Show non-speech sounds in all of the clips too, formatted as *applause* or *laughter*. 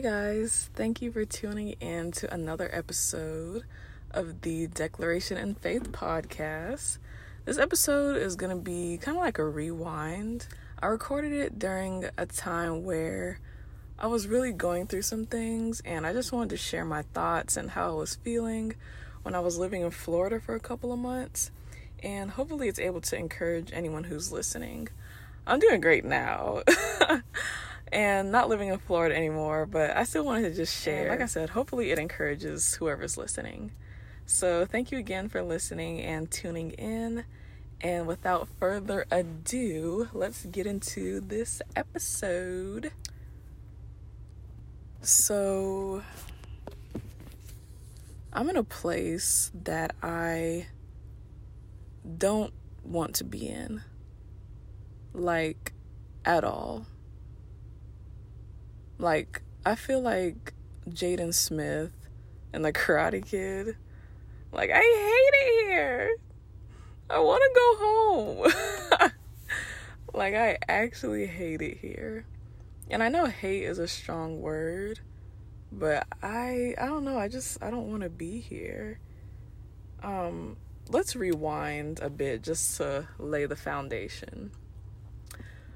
Hey guys, thank you for tuning in to another episode of the Declaration in Faith podcast. This episode is going to be kind of like a rewind. I recorded it during a time where I was really going through some things, and I just wanted to share my thoughts and how I was feeling when I was living in Florida for a couple of months. And hopefully, it's able to encourage anyone who's listening. I'm doing great now. *laughs* and not living in Florida anymore, but I still wanted to just share. Like I said, hopefully it encourages whoever's listening. So thank you again for listening and tuning in. And without further ado, let's get into this episode. So, I'm in a place that I don't want to be in. Like, at all. Like, I feel like Jaden Smith and the Karate Kid. Like, I hate it here. I want to go home. *laughs* like, I actually hate it here. And I know hate is a strong word, but I I don't know, I just I don't want to be here. Um let's rewind a bit just to lay the foundation.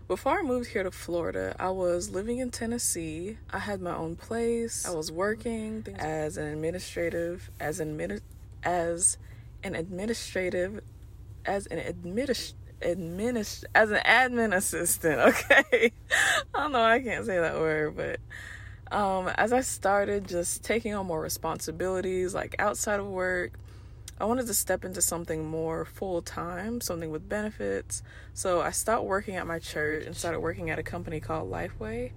Before I moved here to Florida, I was living in Tennessee. I had my own place. I was working as an administrative, as an admin, as an administrative, as an administ, administ, as an admin assistant. *laughs* Okay, I don't know. I can't say that word, but um, as I started just taking on more responsibilities, like outside of work, I wanted to step into something more full time, something with benefits. So I stopped working at my church and started working at a company called Lifeway.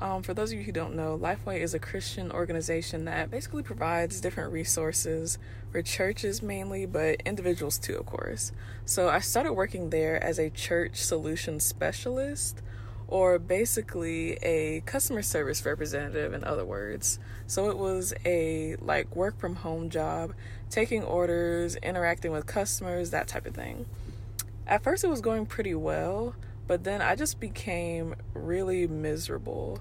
Um, for those of you who don't know, Lifeway is a Christian organization that basically provides different resources for churches mainly, but individuals too, of course. So I started working there as a church solution specialist or basically a customer service representative in other words. So it was a like work from home job, taking orders, interacting with customers, that type of thing. At first it was going pretty well, but then I just became really miserable.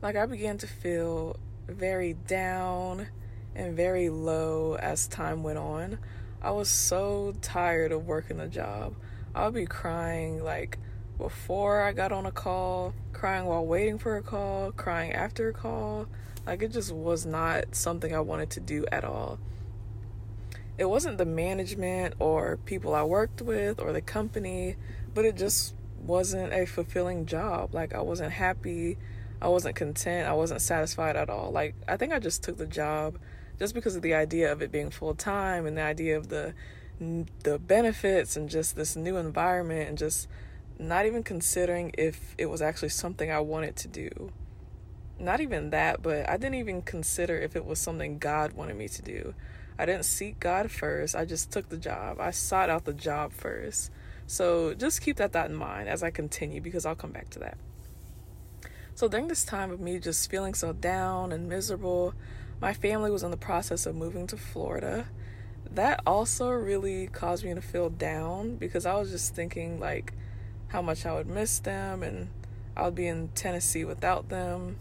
Like I began to feel very down and very low as time went on. I was so tired of working the job. I would be crying like before I got on a call, crying while waiting for a call, crying after a call. Like it just was not something I wanted to do at all. It wasn't the management or people I worked with or the company, but it just wasn't a fulfilling job. Like I wasn't happy, I wasn't content, I wasn't satisfied at all. Like I think I just took the job just because of the idea of it being full time and the idea of the the benefits and just this new environment and just not even considering if it was actually something I wanted to do. Not even that, but I didn't even consider if it was something God wanted me to do. I didn't seek God first. I just took the job. I sought out the job first. So just keep that thought in mind as I continue because I'll come back to that. So during this time of me just feeling so down and miserable, my family was in the process of moving to Florida. That also really caused me to feel down because I was just thinking like how much I would miss them and I would be in Tennessee without them.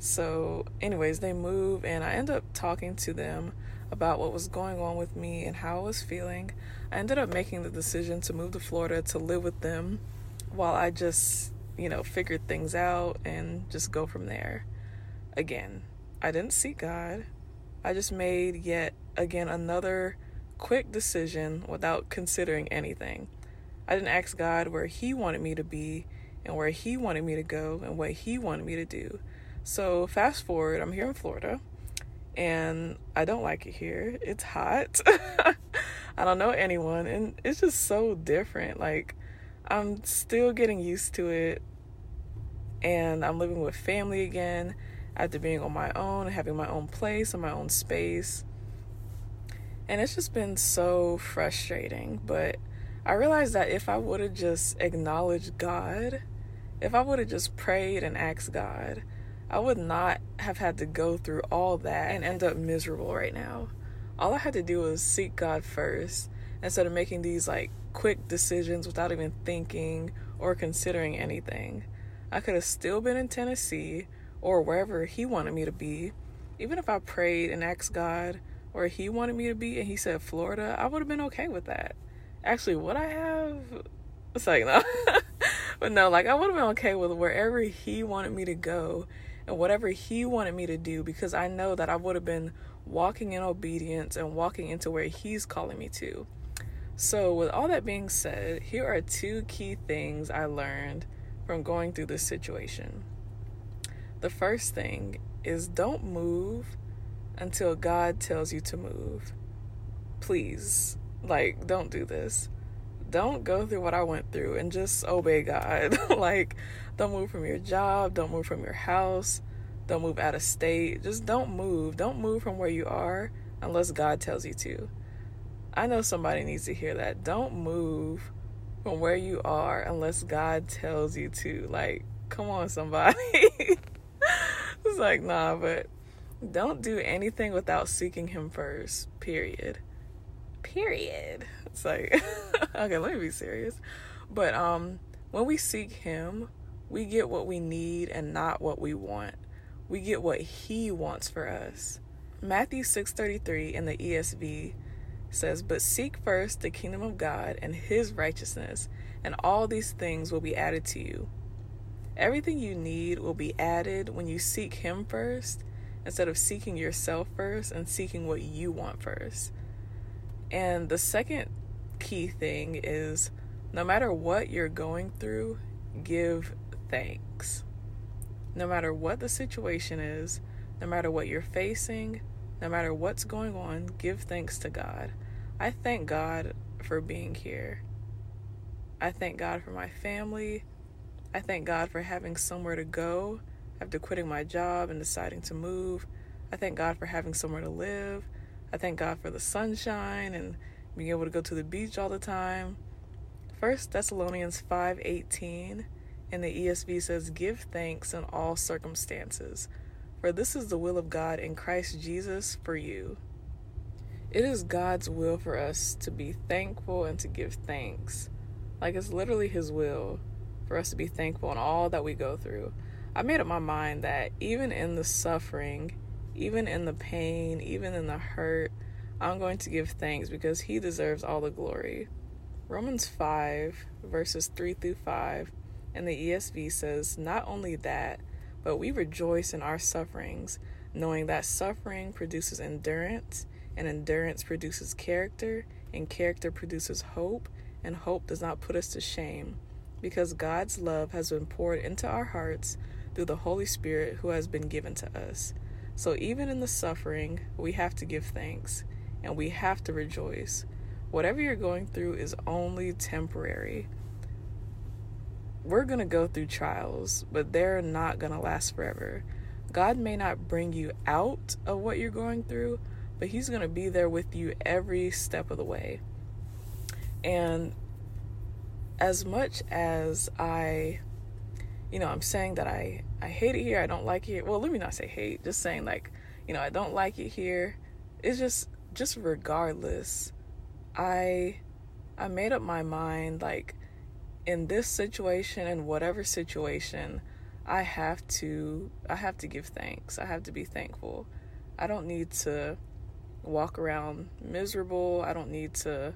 So, anyways, they move and I end up talking to them about what was going on with me and how I was feeling. I ended up making the decision to move to Florida to live with them while I just, you know, figured things out and just go from there. Again, I didn't seek God. I just made yet again another quick decision without considering anything. I didn't ask God where He wanted me to be and where He wanted me to go and what He wanted me to do. So, fast forward, I'm here in Florida and I don't like it here. It's hot. *laughs* I don't know anyone, and it's just so different. Like, I'm still getting used to it, and I'm living with family again after being on my own, and having my own place and my own space. And it's just been so frustrating, but I realized that if I would have just acknowledged God, if I would have just prayed and asked God, I would not have had to go through all that and end up miserable right now. All I had to do was seek God first instead of making these like quick decisions without even thinking or considering anything. I could have still been in Tennessee or wherever He wanted me to be, even if I prayed and asked God where He wanted me to be and He said Florida, I would have been okay with that. Actually, what I have? It's like, no. but no, like, I would have been okay with wherever He wanted me to go and whatever He wanted me to do because I know that I would have been walking in obedience and walking into where He's calling me to. So, with all that being said, here are two key things I learned from going through this situation. The first thing is don't move until God tells you to move. Please, like, don't do this. Don't go through what I went through and just obey God. *laughs* like, don't move from your job, don't move from your house, don't move out of state. Just don't move. Don't move from where you are unless God tells you to. I know somebody needs to hear that. Don't move from where you are unless God tells you to. Like, come on, somebody. *laughs* it's like, nah, but don't do anything without seeking Him first, period. Period. It's like, *laughs* okay, let me be serious. But um, when we seek Him, we get what we need and not what we want. We get what He wants for us. Matthew 6:33 in the ESV says, But seek first the kingdom of God and his righteousness, and all these things will be added to you. Everything you need will be added when you seek him first instead of seeking yourself first and seeking what you want first. And the second key thing is no matter what you're going through, give thanks. No matter what the situation is, no matter what you're facing, no matter what's going on, give thanks to God. I thank God for being here. I thank God for my family. I thank God for having somewhere to go after quitting my job and deciding to move. I thank God for having somewhere to live. I thank God for the sunshine and being able to go to the beach all the time. First Thessalonians 5:18 in the ESV says, "Give thanks in all circumstances, for this is the will of God in Christ Jesus for you." It is God's will for us to be thankful and to give thanks. Like it's literally His will for us to be thankful in all that we go through. I made up my mind that even in the suffering, even in the pain, even in the hurt, I'm going to give thanks because He deserves all the glory. Romans 5, verses 3 through 5, and the ESV says, Not only that, but we rejoice in our sufferings, knowing that suffering produces endurance and endurance produces character, and character produces hope, and hope does not put us to shame, because God's love has been poured into our hearts through the Holy Spirit who has been given to us. So even in the suffering, we have to give thanks, and we have to rejoice. Whatever you're going through is only temporary. We're going to go through trials, but they're not going to last forever. God may not bring you out of what you're going through, but He's going to be there with you every step of the way. And as much as I, you know, I'm saying that I, I hate it here, I don't like it. Well, let me not say hate, just saying like, you know, I don't like it here. It's just, just regardless, I, I made up my mind like, in this situation and whatever situation, I have to, I have to give thanks. I have to be thankful. I don't need to walk around miserable. I don't need to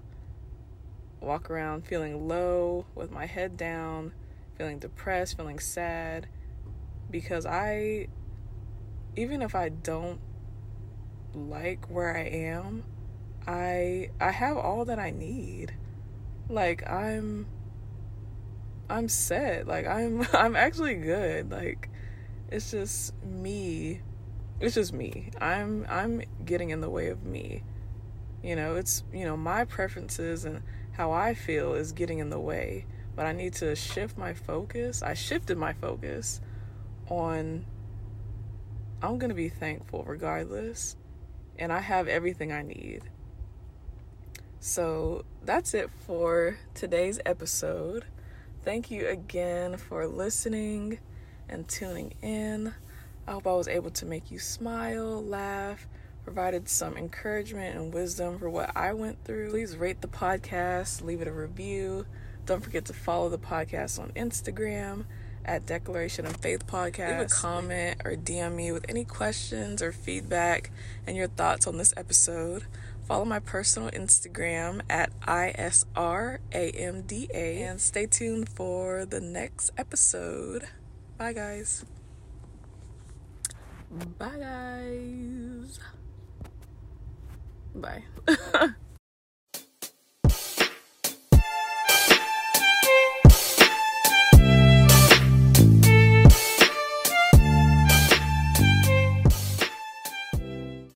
walk around feeling low with my head down, feeling depressed, feeling sad because I even if I don't like where I am, I I have all that I need. Like I'm I'm set. Like I'm *laughs* I'm actually good. Like it's just me it's just me. I'm I'm getting in the way of me. You know, it's you know, my preferences and how I feel is getting in the way. But I need to shift my focus. I shifted my focus on I'm going to be thankful regardless. And I have everything I need. So that's it for today's episode. Thank you again for listening and tuning in. I hope I was able to make you smile, laugh, provided some encouragement and wisdom for what I went through. Please rate the podcast, leave it a review. Don't forget to follow the podcast on Instagram at Declaration in Faith Podcast. Leave a comment or DM me with any questions or feedback and your thoughts on this episode. Follow my personal Instagram at ISRAMDA and stay tuned for the next episode. Bye, guys. Bye, guys. Bye. *laughs*